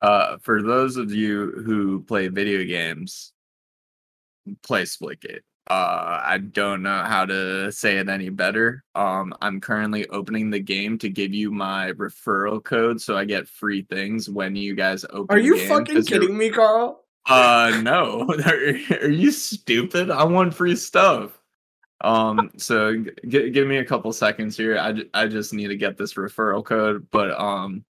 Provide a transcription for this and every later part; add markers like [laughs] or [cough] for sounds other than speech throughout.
Uh, for those of you who play video games, play Splitgate. Uh, I don't know how to say it any better. Um, I'm currently opening the game to give you my referral code, so I get free things when you guys open. Are you fucking you're- kidding me, Carl? Uh, no. [laughs] are, you stupid? I want free stuff. Um, so g- give me a couple seconds here. I, I just need to get this referral code, but um,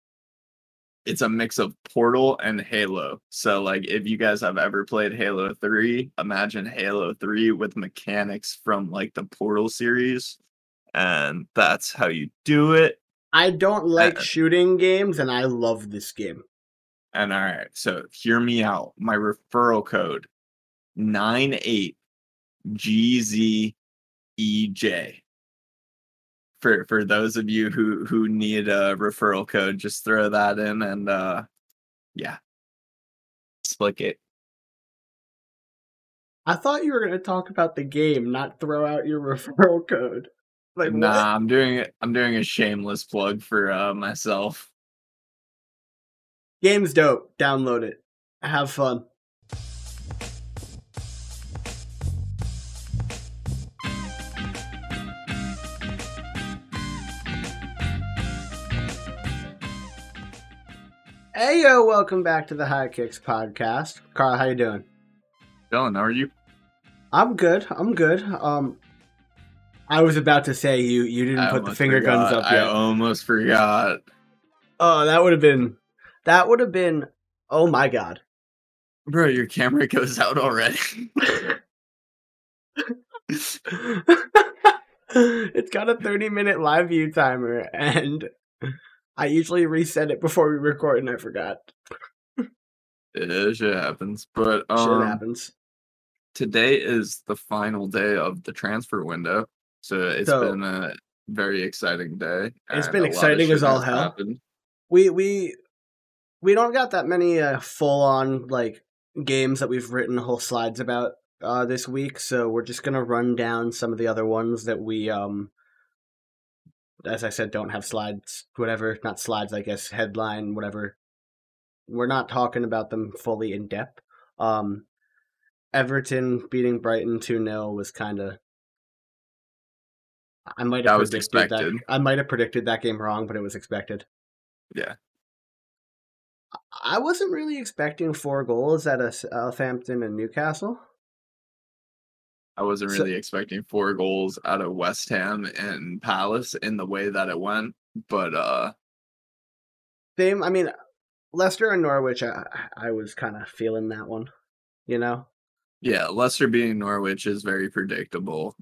it's a mix of Portal and Halo. So like, if you guys have ever played Halo Three, imagine Halo Three with mechanics from like the Portal series, and that's how you do it. I don't like Uh, shooting games, and I love this game. And all right, so hear me out. My referral code nine eight GZEJ. For for those of you who who need a referral code, just throw that in and uh yeah. Split it. I thought you were going to talk about the game, not throw out your [laughs] referral code. Like Nah, what? I'm doing it. I'm doing a shameless plug for uh myself. Game's dope. Download it. Have fun. Hey yo, welcome back to the High Kicks podcast. Carl, how you doing? Dylan, how are you? I'm good. I'm good. Um I was about to say you you didn't I put the finger guns up yet. I almost forgot. Oh, that would have been that would have been oh my god. Bro, your camera goes out already. [laughs] it's got a 30 minute live view timer and I usually reset it before we record and I forgot. Yeah, shit happens. But Shit um, happens. today is the final day of the transfer window, so it's So- been a very exciting day. It's been a lot of exciting as all hell. happened. We we we don't got that many uh, full on like games that we've written whole slides about uh this week, so we're just going to run down some of the other ones that we um as I said don't have slides, whatever, not slides, I guess, headline, whatever. We're not talking about them fully in depth. Um Everton beating Brighton 2-0 was kind of I might have That was predicted expected. that I might have predicted that game wrong, but it was expected. Yeah, I wasn't really expecting four goals at a Southampton and Newcastle. I wasn't So- really expecting four goals out of West Ham and Palace in the way that it went, but uh, Same, I mean, Leicester and Norwich. I, I was kind of feeling that one, you know. yeah, Leicester beating Norwich is very predictable.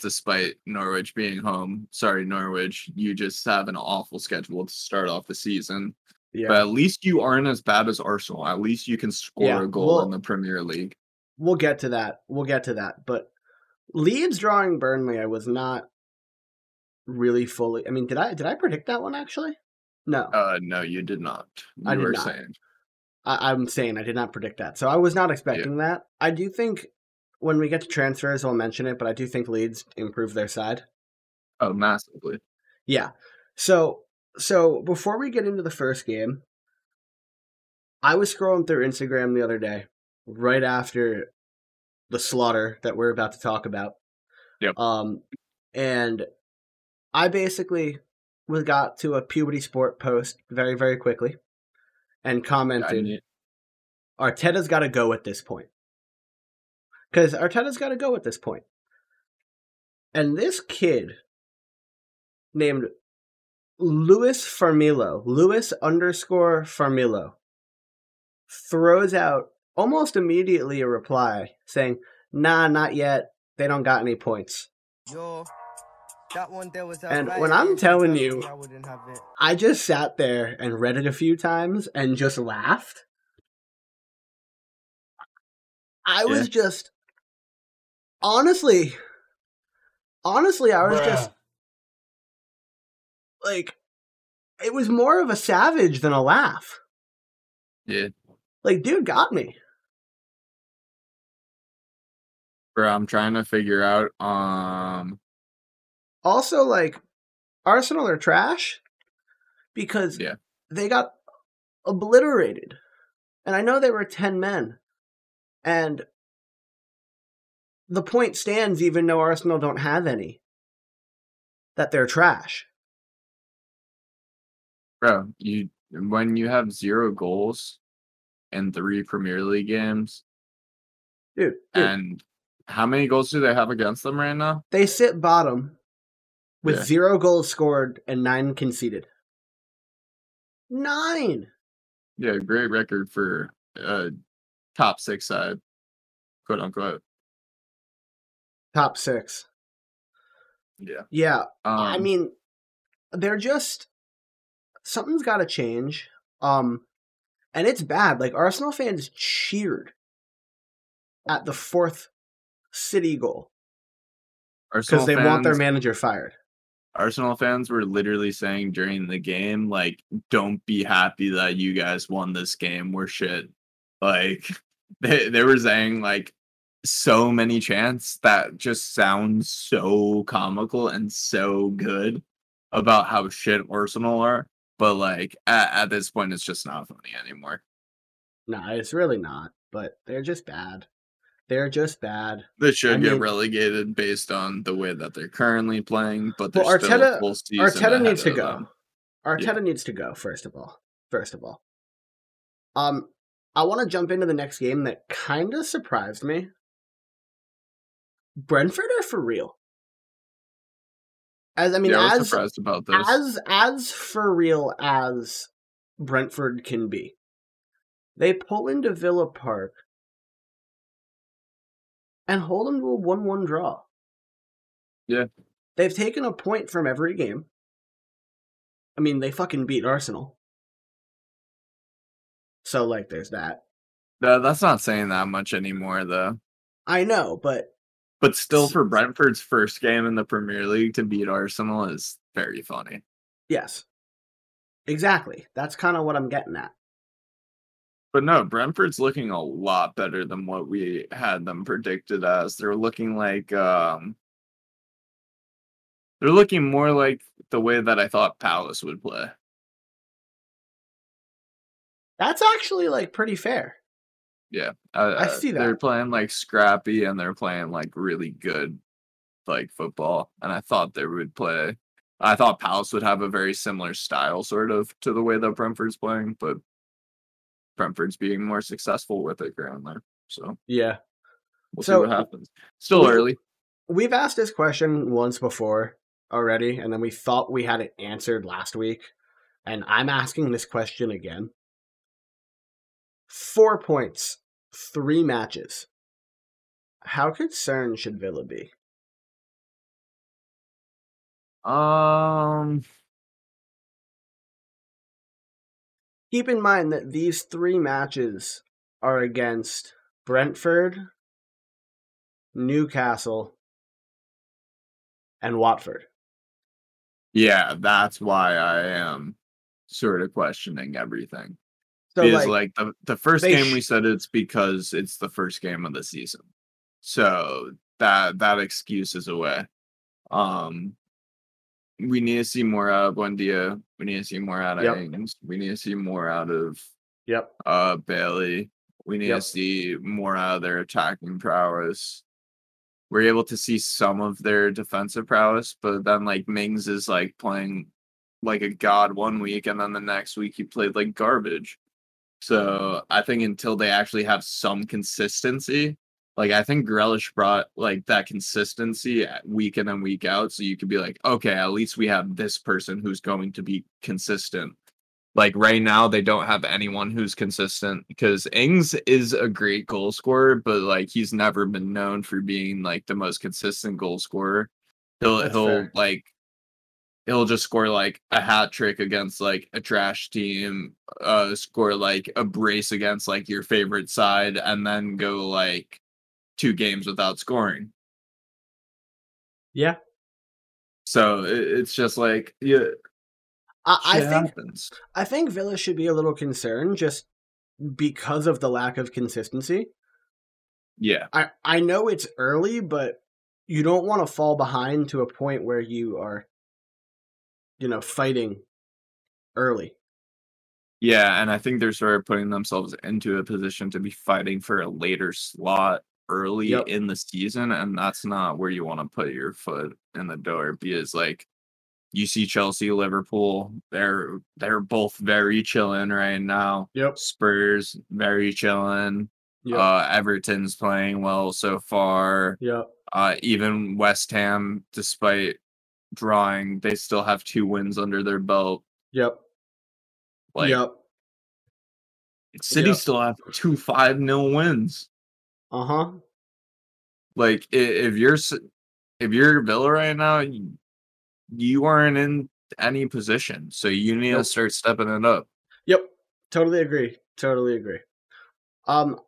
Despite Norwich being home, sorry Norwich, you just have an awful schedule to start off the season. Yeah, But at least you aren't as bad as Arsenal. At least you can score Yeah, a goal well- in the Premier League. We'll get to that. We'll get to that. But Leeds drawing Burnley, I was not really fully. I mean, did I did I predict that one actually? No, Uh, no, you did not. You I did were not. saying. I, I'm saying I did not predict that. So I was not expecting that. I do think when we get to transfers, I'll mention it. But I do think Leeds improved their side. Oh, massively. Yeah. So so before we get into the first game, I was scrolling through Instagram the other day, right after the slaughter that we're about to talk about. Yep. Um and I basically was got to a puberty sport post very, very quickly and commented Arteta's gotta go at this point. Cause Arteta's gotta go at this point. And this kid named Louis Farmilo, Louis underscore Farmilo, throws out almost immediately a reply saying, nah, not yet. They don't got any points. Yo, that one there was And when I'm telling you- I have it. I just sat there and read it a few times and just laughed. I was just honestly honestly I was just like it was more of a savage than a laugh. Yeah. Like dude got me. Bro, I'm trying to figure out um Also like Arsenal are trash because Yeah. they got obliterated. And I know they were 10 men. And the point stands even though Arsenal don't have any. That they're trash. Bro, you when you have zero goals in three Premier League games, Dude, dude and how many goals do they have against them right now? they sit bottom with Yeah. zero goals scored and nine conceded. Nine! Yeah, great record for uh top six side, quote unquote. Top six. Yeah. Yeah, Um, I mean, they're just something's got to change. Um, and it's bad. Like Arsenal fans cheered at the fourth City goal because they want their manager fired. Arsenal fans were literally saying during the game, like, don't be happy that you guys won this game. We're shit. Like, [laughs] they, they were saying, like, so many chants that just sound so comical and so good about how shit Arsenal are. But, like, at, at this point, it's just not funny anymore. Nah, it's really not. But they're just bad. They're just bad. They should I get mean- relegated based on the way that they're currently playing, but Well, there's still Arteta- full season Arteta needs to go. them. Arteta needs to go first of all. First of all, um, I want to jump into the next game that kind of surprised me. Brentford are for real. As I mean, yeah, I as surprised about this. as as for real as Brentford can be. They pull into Villa Park and hold them to a one-one draw. Yeah. they've taken a point from every game. I mean, they fucking beat Arsenal. So like, there's that. No, that's not saying that much anymore, though. I know, but But still, for Brentford's first game in the Premier League to beat Arsenal is very funny. yes, exactly. That's kind of what I'm getting at. But no, Brentford's looking a lot better than what we had them predicted as. They're looking like um they're looking more like the way that I thought Palace would play. That's actually like pretty fair. Yeah, uh, I see that They're playing like scrappy and they're playing like really good, like football. And I thought they would play. I thought Palace would have a very similar style, sort of, to the way that Brentford's playing, but Brentford's being more successful with it currently. So Yeah. we'll So, see what happens. Still we- early. We've asked this question once before already, and then we thought we had it answered last week. And I'm asking this question again. Four points, three matches. How concerned should Villa be? Um, Keep in mind that these three matches are against Brentford, Newcastle, and Watford. yeah, that's why I am sort of questioning everything. So, because like, like, the the first game sh- we said it's because it's the first game of the season, so that that excuse is away. Um, we need to see more out of Buendia. We need to see more out of Yep. Ings. We need to see more out of yep, uh Bailey. We need Yep. to see more out of their attacking prowess. We're able to see some of their defensive prowess, but then like Mings is like playing like a god one week, and then the next week he played like garbage. So I think until they actually have some consistency, like I think Grealish brought like that consistency uh, week in and week out, so you could be like, okay, at least we have this person who's going to be consistent. Like right now, they don't have anyone who's consistent because Ings is a great goal scorer, but like he's never been known for being like the most consistent goal scorer. He'll That's he'll fair. like he'll just score like a hat trick against like a trash team, uh score like a brace against like your favorite side, and then go like two games without scoring. yeah. So it's just like yeah, I, I think happens. I think Villa should be a little concerned just because of the lack of consistency. Yeah, I I know it's early, but you don't want to fall behind to a point where you are, you know, fighting early. Yeah, and I think they're sort of putting themselves into a position to be fighting for a later slot early Yep. in the season, and that's not where you want to put your foot in the door because like you see Chelsea, Liverpool, they're they're both very chilling right now. Yep. Spurs very chilling. Yep. Uh Everton's playing well so far. yep. Uh even West Ham, despite drawing, they still have two wins under their belt. Yep. Like yep. City Yep. still have two five nil wins. Uh huh. Like if you're if you're Villa right now, you, aren't in any position, so you need to start stepping it up. Yep. Totally agree. Totally agree. Um,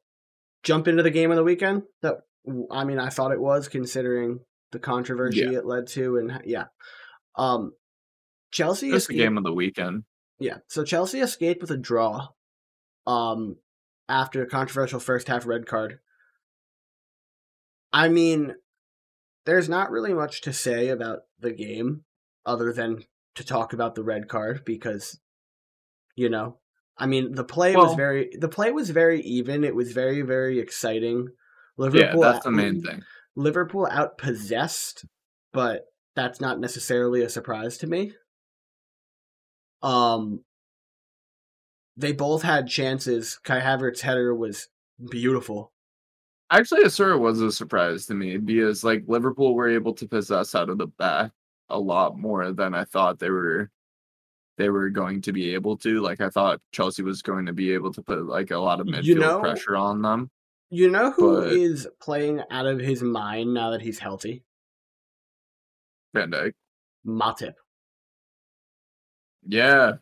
jump into the game of the weekend. That I mean, I thought it was considering the controversy Yeah. it led to, and yeah. Um, Chelsea That's the game of the weekend. Yeah. So Chelsea escaped with a draw. Um, after a controversial first half red card. I mean, there's not really much to say about the game other than to talk about the red card because you know, I mean, the play was very the play was very even. It was very very exciting. Liverpool. Yeah, that's the main thing. Liverpool outpossessed, but that's not necessarily a surprise to me. Um, they both had chances. Kai Havertz's header was beautiful. Actually, it sort of was a surprise to me because like Liverpool were able to possess out of the back a lot more than I thought they were they were going to be able to. Like I thought Chelsea was going to be able to put like a lot of midfield You know- pressure on them. You know who is But- playing out of his mind now that he's healthy? Van Dijk. Matip. Yeah.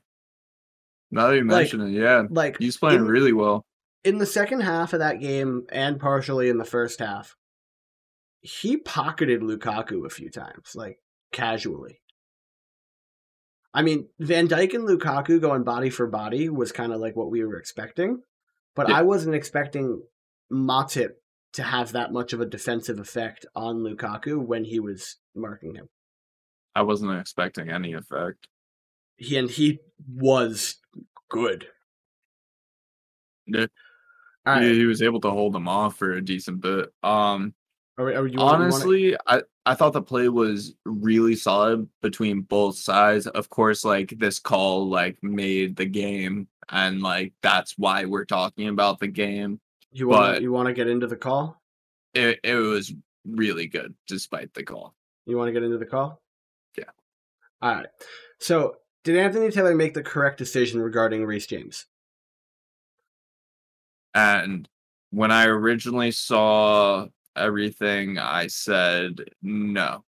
Now that you Like, mention it, yeah. Like He's playing in- really well. in the second half of that game and partially in the first half, he pocketed Lukaku a few times, like casually. I mean, Van Dijk and Lukaku going body for body was kind of like what we were expecting, but Yeah. I wasn't expecting Matip to have that much of a defensive effect on Lukaku when he was marking him. I wasn't expecting any effect. He and he was good. Yeah. Right. He, he was able to hold them off for a decent bit. Um Are, we- are you, you wanna- honestly i i thought the play was really solid between both sides of course like this call like made the game and like that's why we're talking about the game you want you want to get into the call? it, it was really good despite the call You want to get into the call? Yeah. All right. So, did Anthony Taylor make the correct decision regarding Reece James? and when i originally saw everything i said no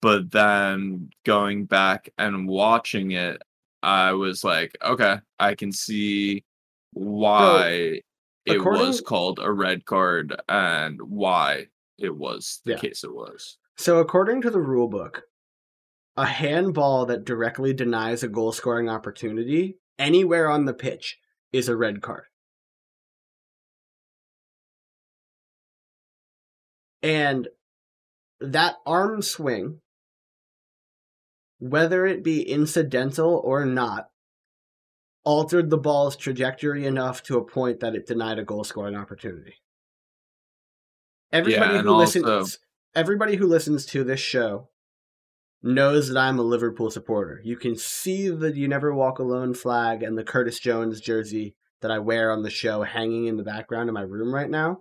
but then going back and watching it i was like okay i can see why it was called a red card and why it was the Yeah. case it was So, according to the rule book, a handball that directly denies a goal scoring opportunity anywhere on the pitch is a red card. And that arm swing, whether it be incidental or not, altered the ball's trajectory enough to a point that it denied a goal scoring opportunity. Everybody and who also- listens everybody who listens to this show knows that I'm a Liverpool supporter. You can see the You Never Walk Alone flag and the Curtis Jones jersey that I wear on the show hanging in the background in my room right now.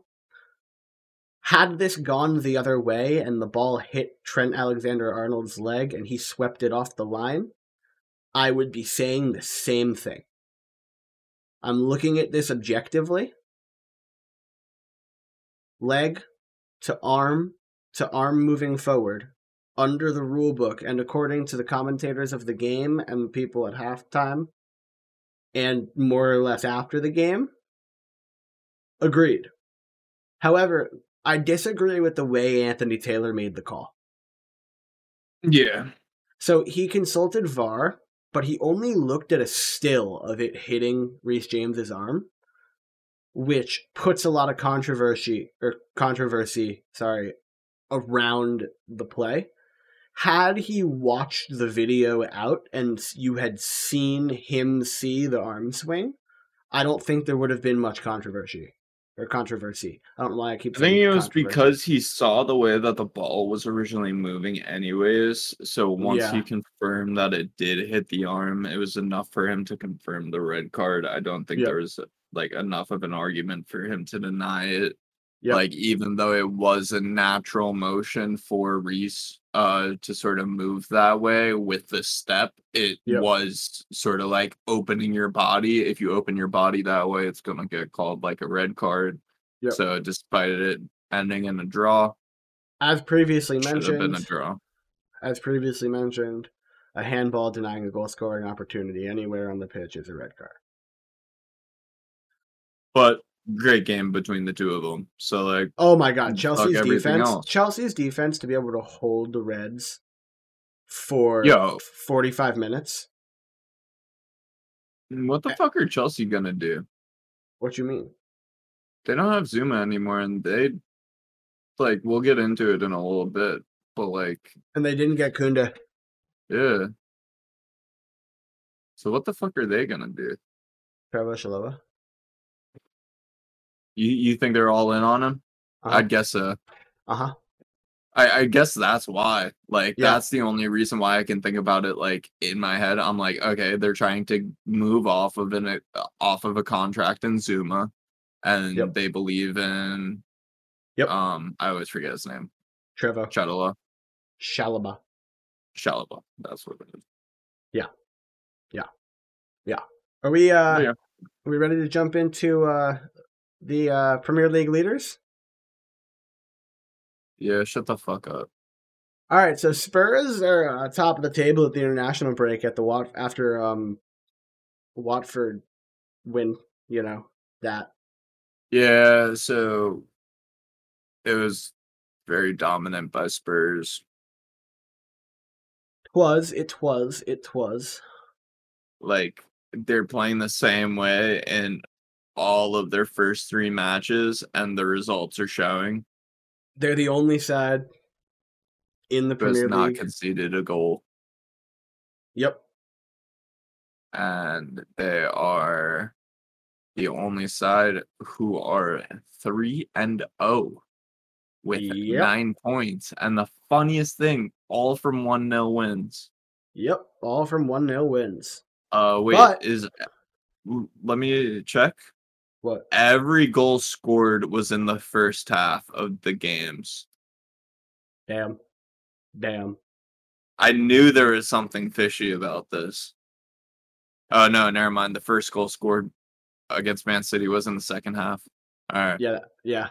Had this gone the other way and the ball hit Trent Alexander Arnold's leg and he swept it off the line, I would be saying the same thing. I'm looking at this objectively. Leg to arm to arm moving forward under the rule book and according to the commentators of the game and the people at halftime and more or less after the game agreed. However i disagree with the way anthony taylor made the call. Yeah. So he consulted var but he only looked at a still of it hitting reece james's arm which puts a lot of controversy or controversy sorry around the play. Had he watched the video out and you had seen him see the arm swing, I don't think there would have been much controversy or controversy. I don't know why I keep. I think it was because he saw the way that the ball was originally moving, anyways. So once he confirmed that it did hit the arm, it was enough for him to confirm the red card. I don't think Yep. there was like enough of an argument for him to deny it. Yep. Like even though it was a natural motion for Reece uh to sort of move that way with the step, it Yep. was sort of like opening your body. If you open your body that way, it's gonna get called like a red card. Yep. So despite it ending in a draw, as previously should have been a draw. as previously mentioned, a handball denying a goal scoring opportunity anywhere on the pitch is a red card. But great game between the two of them. So like Oh my god, Chelsea's defense. else. Chelsea's defense to be able to hold the Reds for Yo. 45 minutes. Mm, what the eh. fuck are Chelsea gonna do? What you mean? They don't have Zouma anymore and they like we'll get into it in a little bit. But like And they didn't get Koundé. Yeah. So what the fuck are they gonna do? Trevoh Chalobah. You you think they're all in on him? Uh-huh. I'd guess so. uh-huh. I, I guess that's why. Like Yeah. that's the only reason why I can think about it. Like in my head, I'm like, okay, they're trying to move off of an uh, off of a contract in Zouma, and Yep. they believe in. Yep. Um, I always forget his name. Trevoh Chatala, Chalobah. Chalobah. That's what it is. Yeah. Yeah. Yeah. Are we uh yeah. are we ready to jump into uh the uh Premier League leaders? Yeah, shut the fuck up. All right, so Spurs are uh, top of the table at the international break at the Wat after um Watford win, you know, that. Yeah, so it was very dominant by Spurs. Was it was it was. like they're playing the same way in all of their first three matches and the results are showing They're the only side in the Premier not League. conceded a goal Yep. and they are the only side who are 3 and 0 with Yep. 9 points and the funniest thing all from 1-0 wins Yep. All from 1 0 wins. uh wait But- is let me check What? every goal scored was in the first half of the games Damn. Damn. I knew there was something fishy about this. Oh no, never mind. The first goal scored against Man City was in the second half. All right, Yeah. Yeah.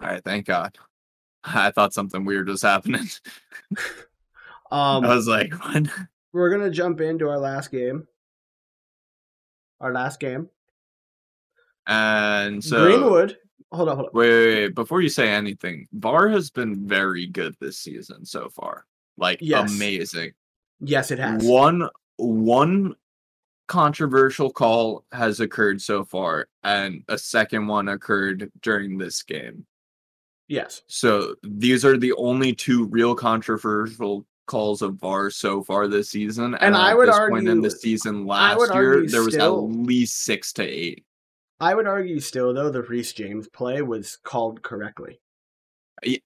all right. Thank God. I thought something weird was happening. [laughs] [laughs] Um, I was like, [laughs] what? we're gonna jump into our last game. Our last game. And so Greenwood. Hold on, hold on. Wait, wait, wait, before you say anything, VAR has been very good this season so far. Like Yes. amazing. Yes, it has. One one controversial call has occurred so far, and a second one occurred during this game. Yes. So these are the only two real controversial calls of VAR so far this season. And I at would this point in the season last year, there was still- at least six to eight. I would argue still though the Reece James play was called correctly.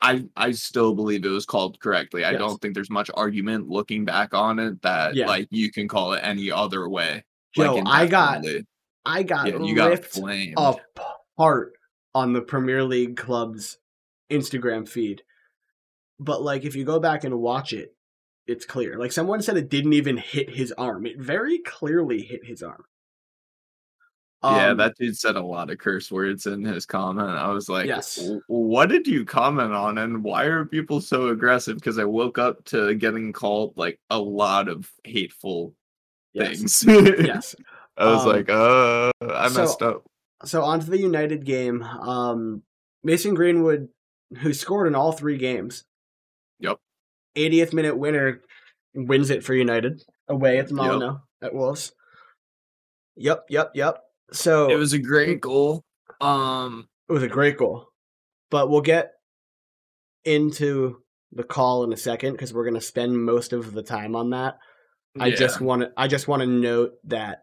I- I still believe it was called correctly. I Yes. don't think there's much argument looking back on it that Yeah. like you can call it any other way. Yo, like, I got. I got yeah, you got flamed. apart on the Premier League club's Instagram feed. But like if you go back and watch it, it's clear. Like someone said it didn't even hit his arm. It very clearly hit his arm. Yeah, Um, that dude said a lot of curse words in his comment. I was like, Yes. What did you comment on and why are people so aggressive? Because I woke up to getting called like a lot of hateful yes. things. [laughs] yes. I was Um, like, uh, I so- messed up. So on to the United game. Um, Mason Greenwood, who scored in all three games. Yep. 80th minute winner wins it for United away at the Molyneux at Wolves. Yep, yep, yep. So It was a great goal. Um, it was a great goal. But we'll get into the call in a second because we're going to spend most of the time on that. I just want to I just want to note that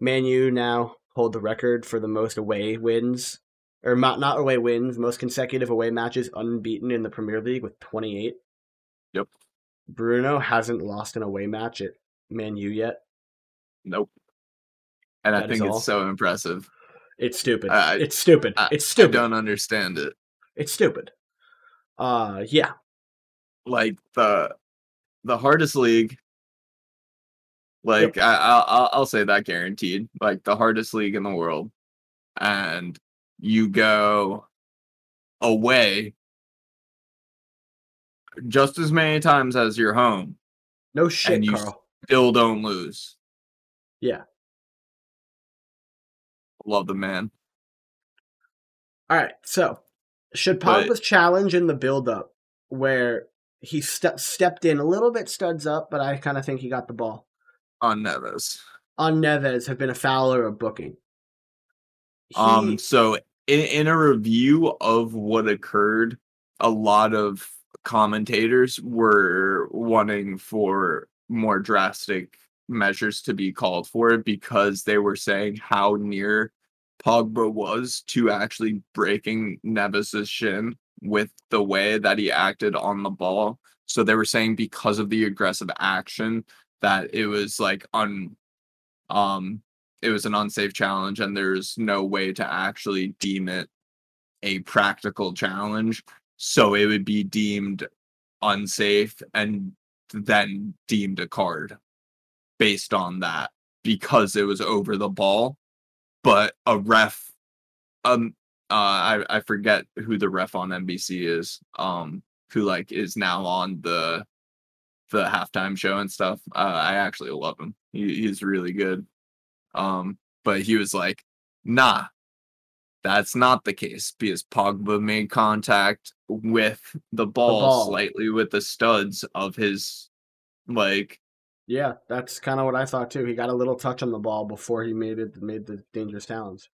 Man U now hold the record for the most away wins or not not away wins, most consecutive away matches unbeaten in the Premier League with 28. Yep. Bruno hasn't lost an away match at Man U yet. Nope. And I That is think all. it's so impressive. It's stupid. I- it's stupid. I, it's stupid. I don't understand it. It's stupid. Uh yeah. Like the the hardest league. Like I, I'll I'll- say that guaranteed. Like the hardest league in the world, and you go away just as many times as you're home. No shit, And you Carl. Still don't lose. Yeah. Love the man. All right. So, should But- Pogba's challenge in the build up where he ste- stepped in a little bit studs up, but I kind of think he got the ball on Neves. on Neves have been a foul or a booking? He, Um, so in, in a review of what occurred, a lot of commentators were wanting for more drastic measures to be called for because they were saying how near Pogba was to actually breaking Neves's shin with the way that he acted on the ball. So they were saying because of the aggressive action that it was like un um it was an unsafe challenge and there's no way to actually deem it a practical challenge so it would be deemed unsafe and then deemed a card based on that because it was over the ball but a ref um uh I, I forget who the ref on NBC is um who like is now on the the halftime show and stuff uh, I actually love him he, he's really good um, but he was like, nah, that's not the case because Pogba made contact with the ball, ball. slightly with the studs of his like yeah, that's kind of what I thought too. He got a little touch on the ball before he made it made the dangerous challenge.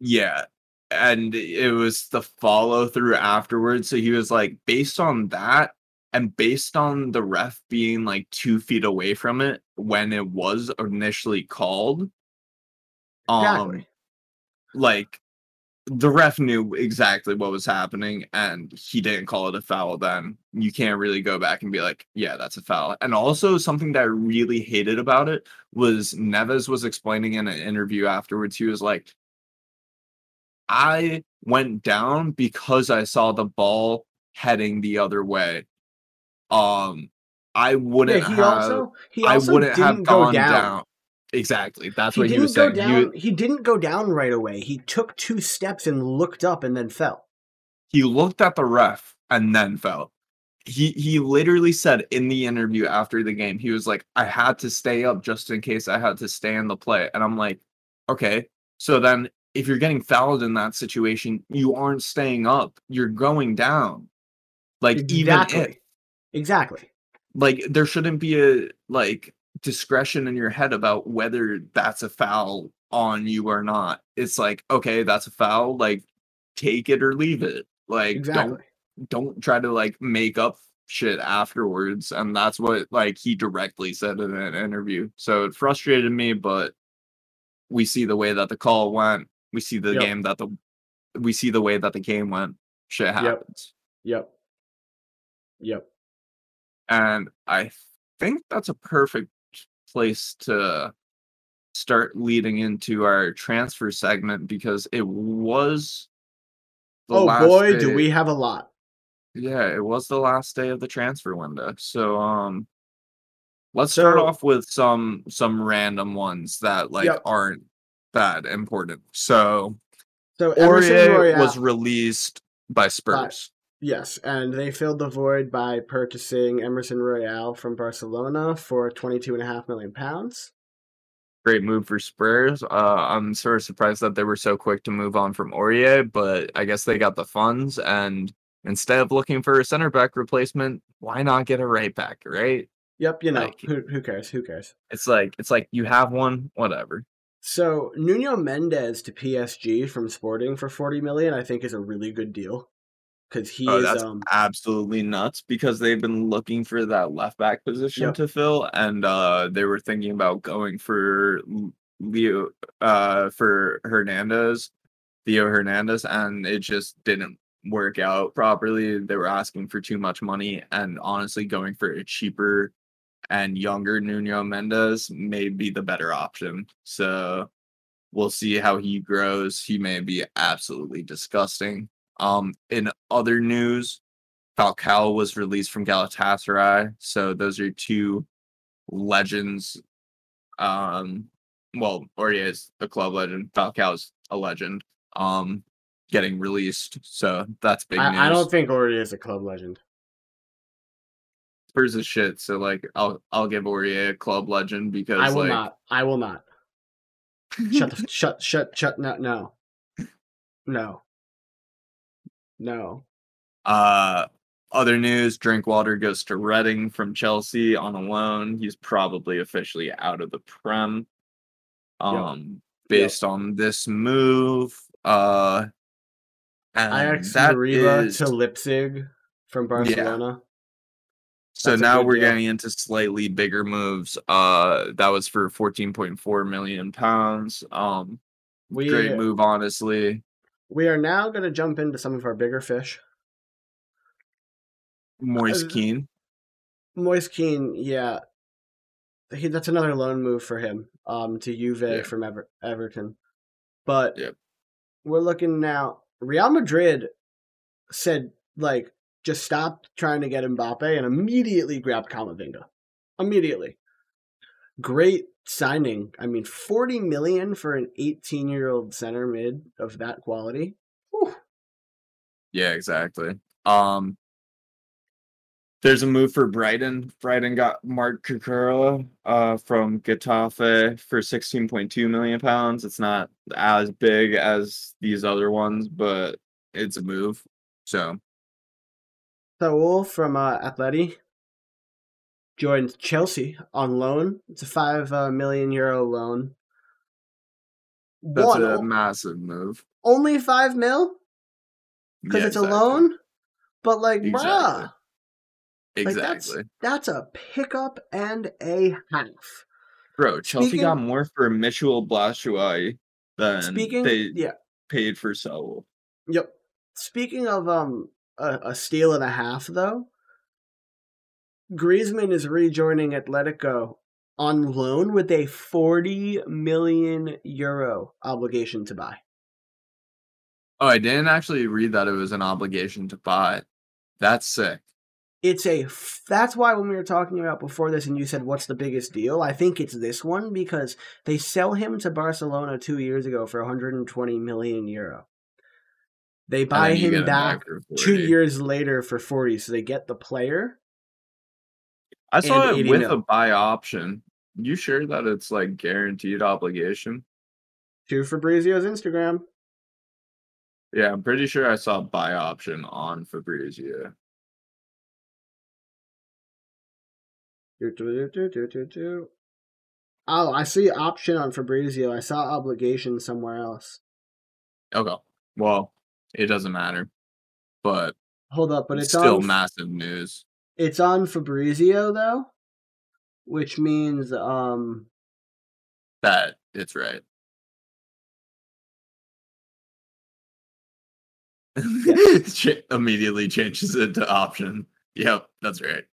yeah. And it was the follow through afterwards. So he was like, based on that, and based on the ref being like two feet away from it when it was initially called, um, Exactly. like the ref knew exactly what was happening and he didn't call it a foul then you can't really go back and be like yeah that's a foul and also something that i really hated about it was neves was explaining in an interview afterwards he was like i went down because i saw the ball heading the other way um i wouldn't yeah, he have also he i also wouldn't didn't have go gone down. down. Exactly that's He what he was saying He down. wa- He, didn't go down right away. He took two steps and looked up and then fell. he looked at the ref and then fell. He he literally said in the interview after the game, he was like, I had to stay up just in case I had to stay in the play. And I'm like, okay. So then if you're getting fouled in that situation, you aren't staying up. You're going down. Like even Exactly. if Exactly. like there shouldn't be a like discretion in your head about whether that's a foul on you or not. It's like, okay, that's a foul, like take it or leave it. Like don't don't try to like make up shit afterwards and that's what like he directly said in an interview so it frustrated me but we see the way that the call went we see the Yep. game that the we see the way that the game went shit happens Yep. Yep. and i think that's a perfect place to start leading into our transfer segment because it was the Oh last boy, do we have a lot. Yeah, it was the last day of the transfer window. So um let's start off with some some random ones that like Yep. aren't that important. So So Emerson Aurier Royale, was released by Spurs. Yes, and they filled the void by purchasing Emerson Royal from Barcelona for twenty-two and a half million pounds. Great move for Spurs. Uh I'm sort of surprised that they were so quick to move on from Aurier, but I guess they got the funds and instead of looking for a center back replacement, why not get a right back, right? Yep, you know Like- who who cares? Who cares? It's like it's like you have one, whatever. So Nuno Mendes to PSG from Sporting for forty million, I think, is a really good deal. Because he Oh, is that's um absolutely nuts because they've been looking for that left back position Yep. to fill, and uh, they were thinking about going for Leo uh, for Hernandez, Theo Hernandez, and it just didn't work out properly. They were asking for too much money, and honestly, going for a cheaper and younger Nuno Mendes may be the better option. So we'll see how he grows. He may be absolutely disgusting. Um, in other news, Falcao was released from Galatasaray. So those are two legends. Um, well, Aurier is a club legend. Falcao's a legend. Um, getting released. So that's big news. I, I don't think Aurier is a club legend. Spurs is shit. So like, I'll I'll give Aurier a club legend because I will like, not. I will not. Shut the [laughs] shut shut shut no no. [laughs] No. No. Uh, other news: Drinkwater goes to Reading from Chelsea on a loan. He's probably officially out of the Prem. Um, based on this move, uh, and Ilaix Moriba is- to Leipzig from Barcelona. so that's now we're deal. getting into slightly bigger moves. Uh, that was for fourteen point four million pounds. Um, We great move, honestly. We are now going to jump into some of our bigger fish. Moise Uh, Moise Kean, yeah, he, that's another loan move for him. Um, to Juve Yeah. from Ever- Everton, but Yep. we're looking now. Real Madrid said like just stop trying to get Mbappe and immediately grabbed Kamavinga. Immediately, great signing. I mean, forty million for an eighteen-year-old center mid of that quality. Whew. Yeah, exactly. Um there's a move for Brighton. Brighton got Marc Cucurella uh from Getafe for 16.2 million pounds. It's not as big as these other ones, but it's a move. So Saul from uh, Atleti joined Chelsea on loan. It's a five uh, million euro loan. that's One, a massive move. only five mil because Yeah, it's exactly. a loan. But like, Exactly. bruh, like, that's- Exactly. that's a pickup and a half. Bro, Chelsea Speaking- got more for Mitchell Batshuayi than Speaking, they yeah, paid for Saul. yep. Speaking of um a, a steal and a half though, Griezmann is rejoining Atletico on loan with a forty million euro obligation to buy. Oh, I didn't actually read that it was an obligation to buy. That's sick. it's a f- that's why when we were talking about before this and you said what's the biggest deal i think it's this one because they sell him to barcelona two years ago for 120 million euro they buy then you get him back for two years later for 40 so they get the player I saw it with mil. a buy option. You sure that it's like guaranteed obligation? to fabrizio's instagram Yeah, I'm pretty sure I saw buy option on Fabrizio. Do, do, do, oh i see option on fabrizio i saw obligation somewhere else Okay. Well, it doesn't matter. But, hold up but it's it's still on massive news. It's on Fabrizio though, which means um That it's right. [laughs] Ch- immediately changes it to option. Yep, that's right.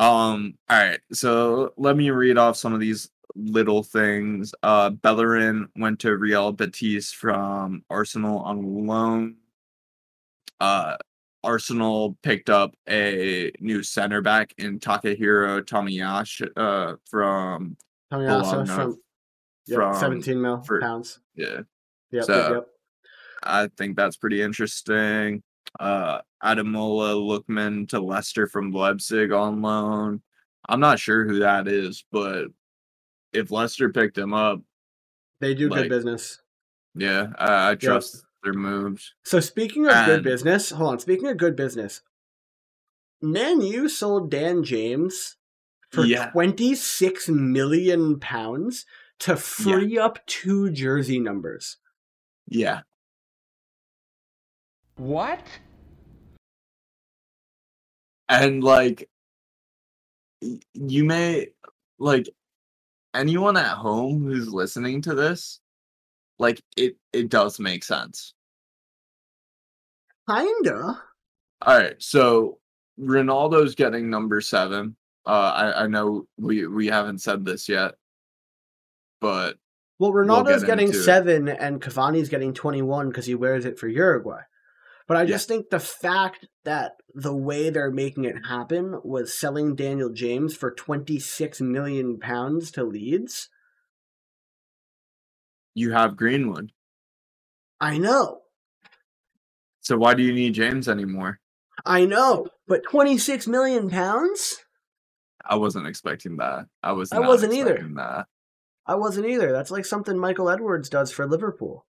Um, all right. So let me read off some of these little things. Uh Bellerin went to Real Betis from Arsenal on loan. Uh Arsenal picked up a new center back in Takehiro Tomiyashi uh from Tomiyasu from, yep, from- seventeen mil for- pounds. yeah. Yep, so- yep. I think that's pretty interesting. Uh Ademola Lookman to Leicester from Leipzig on loan. I'm not sure who that is, but if Leicester picked him up, They do like- good business. yeah, I, I trust their moves. So speaking of good business, hold on. Speaking of good business, Man U sold Dan James for Yeah. twenty six million pounds to free up two jersey numbers. Yeah. What? and like you may like anyone at home who's listening to this like it it does make sense Kinda. all right so ronaldo's getting number seven uh i i know we we haven't said this yet but Well, We'll Ronaldo's get getting into it. seven, and Cavani's getting twenty-one because he wears it for Uruguay. But I Yeah. just think the fact that the way they're making it happen was selling Daniel James for twenty-six million pounds to Leeds. You have greenwood I know, so why do you need james anymore I know, but twenty-six million pounds? i wasn't expecting that i was I wasn't either. that I wasn't either. That's like something Michael Edwards does for Liverpool.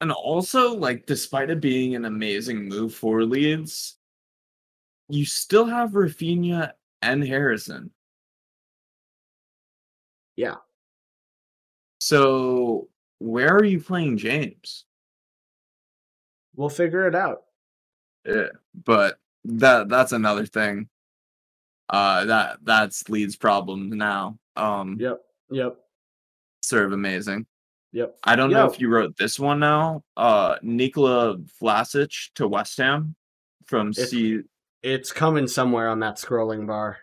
And also, like, despite it being an amazing move for Leeds, you still have Rafinha and Harrison. Yeah. So where are you playing James? We'll figure it out. Yeah, but that that's another thing. Uh that that's Leeds' problem now. Um Yep. Yep. sort of amazing. Yep. I don't know if you wrote this one now. Uh Nikola Vlasic to West Ham from It's- C It's coming somewhere on that scrolling bar.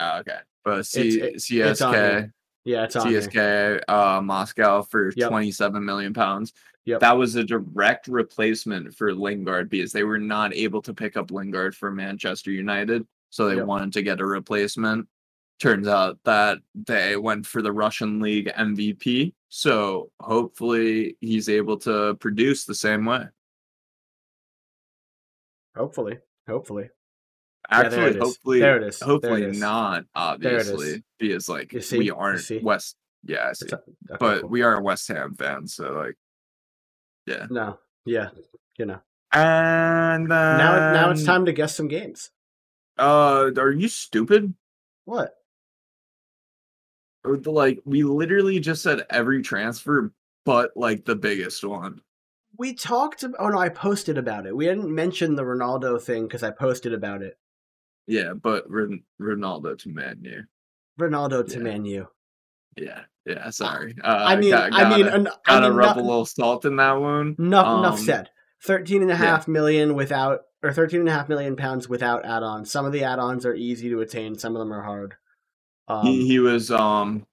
oh, okay. But C It's- it- CSK. Yeah, it's. CSK uh, Moscow for Yep. 27 million pounds. Yep. That was a direct replacement for Lingard because they were not able to pick up Lingard for Manchester United, so they Yep. wanted to get a replacement. Turns out that they went for the Russian league MVP, so hopefully he's able to produce the same way. Hopefully. Hopefully. Yeah, Actually, is. hopefully, There it is. Hopefully is. not. it is. Obviously, because like see? we aren't? West. Yeah, I see. A- okay, but cool. we are a West Ham fans, so like, yeah. No. Yeah. You know. And then, now now it's time to guess some games. Uh, are you stupid? What? Like, we literally just said every transfer, but like the biggest one. We talked about, oh no, I posted about it. We didn't mention the Ronaldo thing because I posted about it. Yeah, but Ron- Ronaldo to Man U. Ronaldo to Yeah. Man U. Yeah, yeah. Sorry. Uh, I mean, got- I mean, gotta- an- I gotta mean, rub no- a little salt in that wound. Enough, enough Um, said. Thirteen and a yeah. half million without, or thirteen and a half million pounds without add-ons. Some of the add-ons are easy to attain. Some of them are hard. Um, he he was um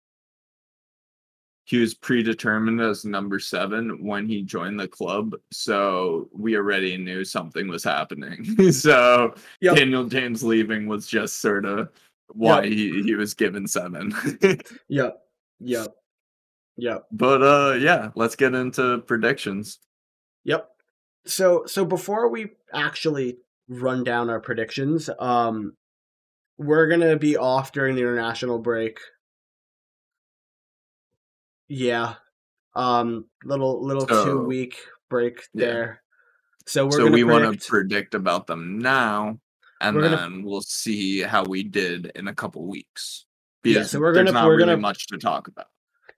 he was predetermined as number seven when he joined the club so we already knew something was happening [laughs] so Yep. daniel james leaving was just sort of why he, he was given seven [laughs] Yep. Yep. Yep. but uh yeah let's get into predictions Yep. So so before we actually run down our predictions, um we're going to be off during the international break. Yeah. Um little little So- 2 week break Yeah. there. So we're so we want to predict about them now and We're then gonna- we'll see how we did in a couple weeks Yeah, so we're gonna- not we're really gonna- much to talk about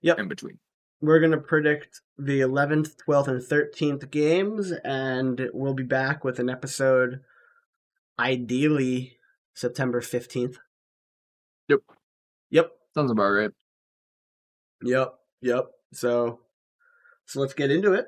Yep. in between we're going to predict the 11th, 12th and 13th games and we'll be back with an episode ideally September 15th. Yep. Yep. sounds about right Yep. Yep. So so let's get into it.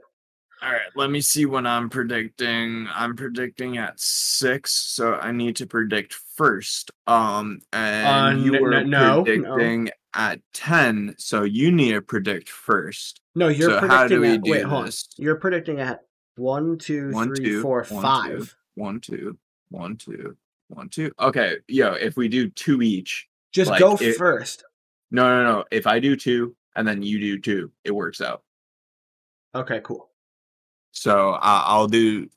All right, let me see what I'm predicting. I'm predicting at six, so I need to predict first. Um, and Uh, you were n- no, no. predicting at ten, so you need to predict first. No, you're So predicting how do we at, do wait, hold on. You're predicting at one, two, One, three, two, four, one, five. two. One, two, one, two, one, two. Okay, yo, if we do two each, Just Like, go it- first. no, no, no. If I do two and then you do too. it works out. Okay, cool. So I I'll do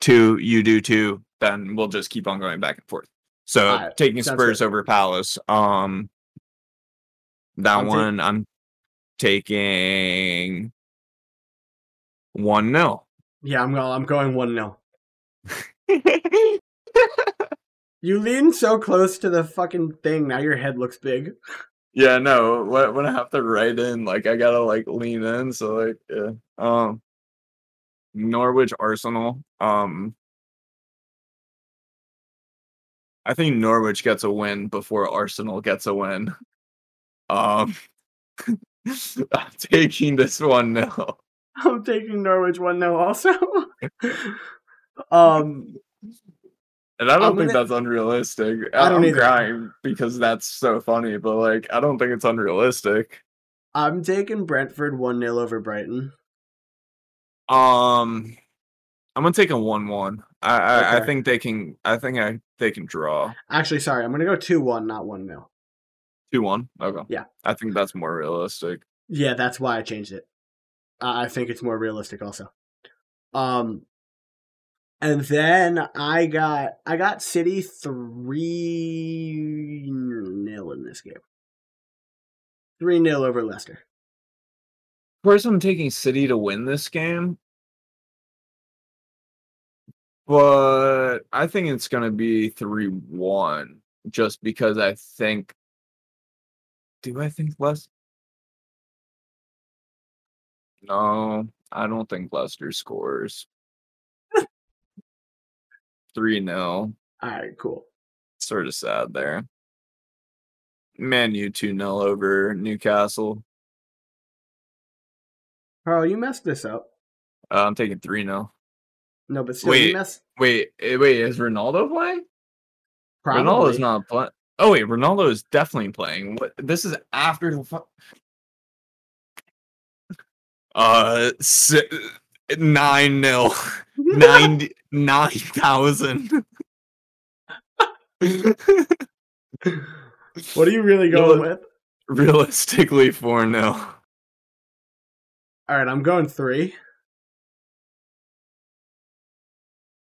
two, you do two, then we'll just keep on going back and forth. So Alright, taking Spurs good. over Palace. Um that I'm one I'm taking one nil. Yeah, I'm going. I'm going one 0 [laughs] You lean so close to the fucking thing. Now your head looks big. Yeah, no, when, I have to write in, like I gotta like lean in. So like yeah. Um Norwich Arsenal. Um I think Norwich gets a win before Arsenal gets a win. Um, [laughs] I'm taking this one now. I'm taking Norwich 1 0 also. [laughs] um, And I don't I'm think gonna- that's unrealistic. I don't I'm either. crying because that's so funny, but like I don't think it's unrealistic. I'm taking Brentford 1 0 over Brighton. Um, I'm gonna take a one-one. I I, I think they can. I think I they can draw Actually, sorry, I'm to go 2 1, not 1 0. two-one. Okay. Yeah. I think that's more realistic. Yeah, that's why I changed it. I think it's more realistic also. Um and then I got I got City 3 nil in this game. 3 0 over Leicester. Of course, I'm taking City to win this game, but I think it's gonna be three-one. Just because I think. Do I think less? No, I don't think Leicester scores. 3 0. Alright, cool. Sort of sad there. Man, U 2 0 over Newcastle. Carl, you messed this up. Uh, I'm taking 3 0. No, but still, Wait, you messed. Wait, eh, wait, is Ronaldo playing? Probably. Ronaldo's not playing. Oh, wait, Ronaldo is definitely playing. What? This is after the. Fu- uh, si- 9 0. [laughs] 90 9,000. what are you really going with? Realistically, 4 0. Alright, I'm going 3.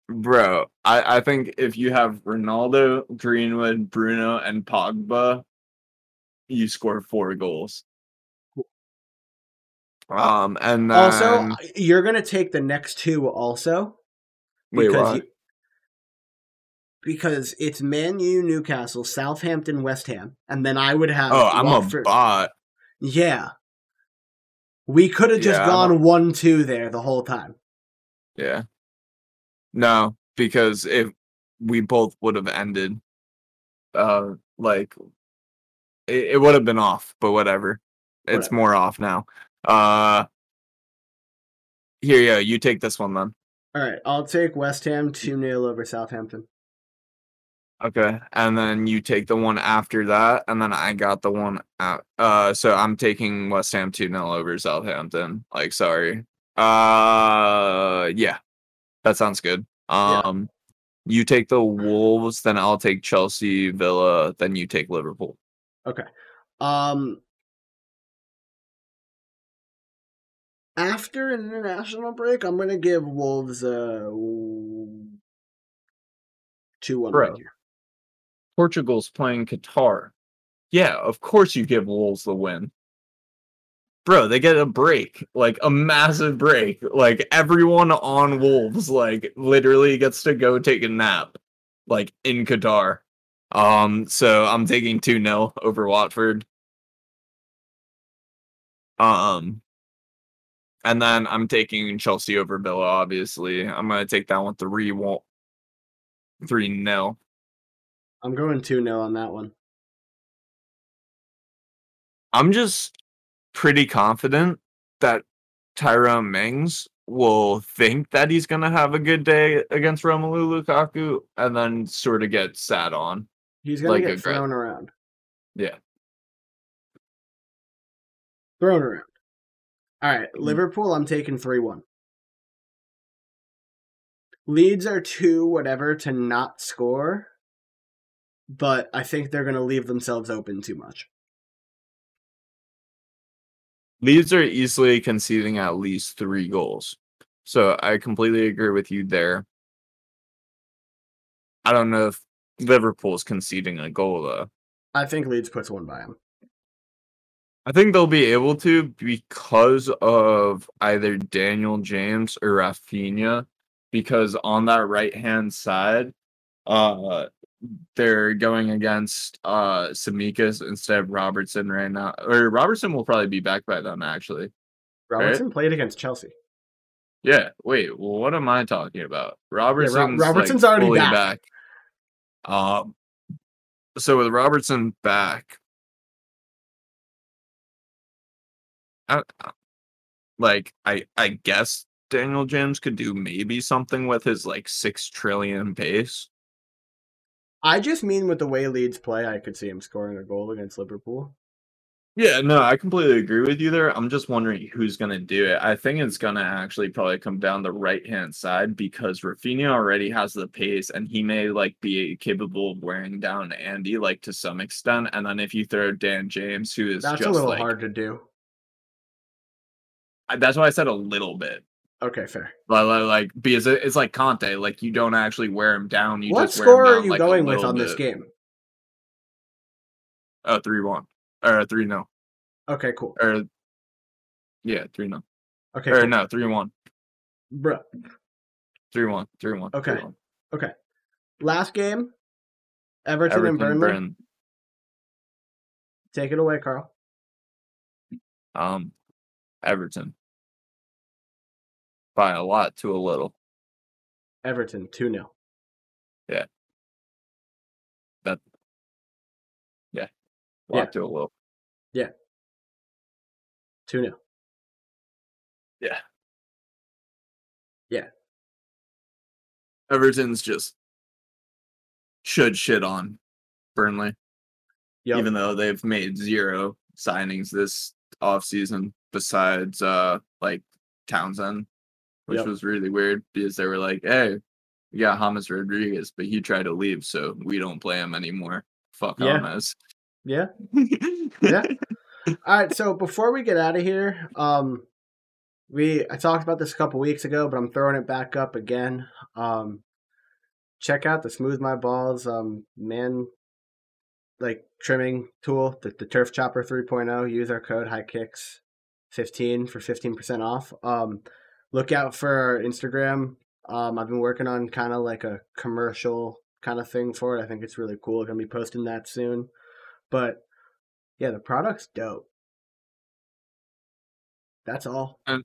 Bro, I, I think if you have Ronaldo, Greenwood, Bruno, and Pogba, you score four goals. Um, and then, Also, you're going to take the next two also. wait, because what? you- because it's Man U, Newcastle, Southampton, West Ham, and then I would have. oh, I'm a bot. Yeah, we could have just Yeah, gone one two there the whole time. Yeah. No, because if we both would have ended, uh, like it, it would have been off, but whatever. It's Whatever. more off now. Uh, here, yeah, you take this one then. All right, I'll take West Ham two 0 over Southampton. Okay, and then you take the one after that, and then I got the one out. Uh, so I'm taking West Ham two 0 over Southampton. Like, sorry. Uh, yeah, that sounds good. Yeah. Um, you take the Wolves, then I'll take Chelsea, Villa, then you take Liverpool. Okay. Um, after an international break, I'm gonna give Wolves a two one right here. Portugal's playing Qatar. Yeah, of course you give Wolves the win. Bro, they get a break, like a massive break. Like everyone on Wolves, like literally gets to go take a nap, like in Qatar. Um, so I'm taking 2 0 over Watford. Um, and then I'm taking Chelsea over Villa, obviously. I'm gonna take that one 3 1 3 0. I'm going two 0 on that one. I'm just pretty confident that Tyrone Mings will think that he's gonna have a good day against Romelu Lukaku and then sort of get sat on. He's gonna Like a get thrown around. Yeah. Thrown around. All right, Mm. Liverpool. I'm taking three one. Leeds are two whatever to not score, but I think they're gonna leave themselves open too much. Leeds are easily conceding at least three goals. So I completely agree with you there. I don't know if Liverpool's conceding a goal though. I think Leeds puts one by him. I think they'll be able to because of either Daniel James or Rafinha. Because on that right hand side, uh, they're going against uh Tsimikas instead of Robertson right now. Or Robertson will probably be back by then, actually. Robertson played against Chelsea. Yeah. Wait. Well, what am I talking about? Robertson's like, Robertson's already fully back. Um, so with Robertson back, I, like I I guess Daniel James could do maybe something with his like six trillion base. I just mean with the way Leeds play, I could see him scoring a goal against Liverpool. Yeah, no, I completely agree with you there. I'm just wondering who's going to do it. I think it's going to actually probably come down the right hand side because Rafinha already has the pace and he may like be capable of wearing down Andy like to some extent. And then if you throw Dan James, who is That's just a little like hard to do. That's why I said a little bit. Okay, fair. But like because it's like Kanté, like you don't actually wear him down. You what just wear him score are you like, going with on this game? Uh, three one or three no Okay, cool. or yeah three no Okay, or cool. no three one Bruh. three one three one. Okay. 3-1. Okay. Last game, Everton, and Everton, Burnley. Burn. Take it away, Carl. Um, Everton by a lot to a little. Everton, 2 0. A lot Yeah. Lot to a little. Yeah. 2 0. Yeah. Yeah. Everton's just should shit on Burnley, Yep. even though they've made zero signings this offseason besides uh like Townsend, which Yep. was really weird because they were like, Hey, we got James Rodriguez, but he tried to leave, so we don't play him anymore. Fuck Yeah. James. yeah. [laughs] Yeah. All right, so before we get out of here, um, we I talked about this a couple weeks ago, but I'm throwing it back up again. Um, check out the Smooth My Balls um man like trimming tool, the, the Turf Chopper 3.0. Use our code High Kicks 15 for 15% off. Um, look out for our Instagram. Um, I've been working on kind of like a commercial kind of thing for it. I think it's really cool. Gonna be posting that soon. But yeah, the product's dope. That's all. And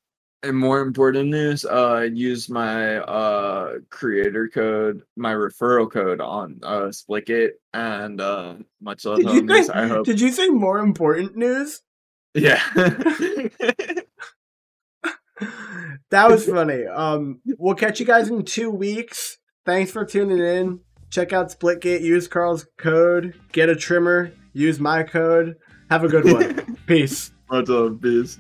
more important news, uh use my uh creator code, my referral code on uh Splitgate and uh much love Did you, homies. say, I hope did you say more important news? Yeah. [laughs] that was funny. Um, we'll catch you guys in two weeks. Thanks for tuning in. Check out Splitgate. Use Carl's code. Get a trimmer. Use my code. Have a good one. [laughs] Peace. much love, peace.